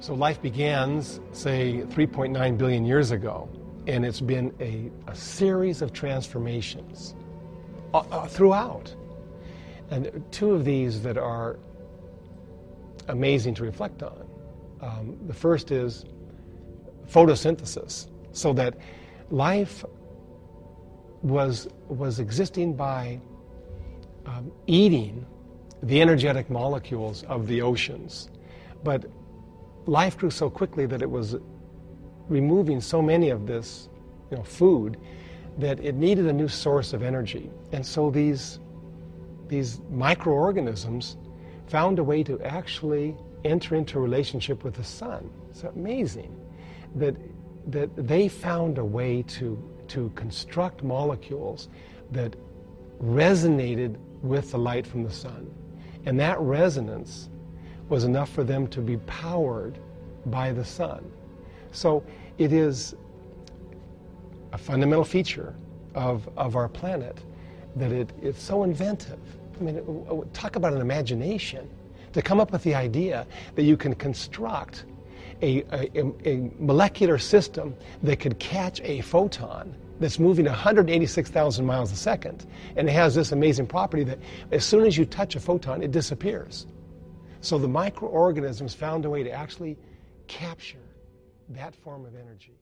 So life begins, say, 3.9 billion years ago, and it's been a, a series of transformations uh, uh, throughout. And two of these that are amazing to reflect on. Um, the first is photosynthesis, so that life was, was existing by um, eating the energetic molecules of the oceans. But life grew so quickly that it was removing so many of this you know, food that it needed a new source of energy. And so these, these microorganisms found a way to actually enter into a relationship with the sun. It's amazing that, that they found a way to, to construct molecules that resonated with the light from the sun. And that resonance was enough for them to be powered by the sun. So it is a fundamental feature of, of our planet that it, it's so inventive. I mean, talk about an imagination to come up with the idea that you can construct a, a, a molecular system that could catch a photon that's moving 186,000 miles a second. And it has this amazing property that as soon as you touch a photon, it disappears. So the microorganisms found a way to actually capture that form of energy.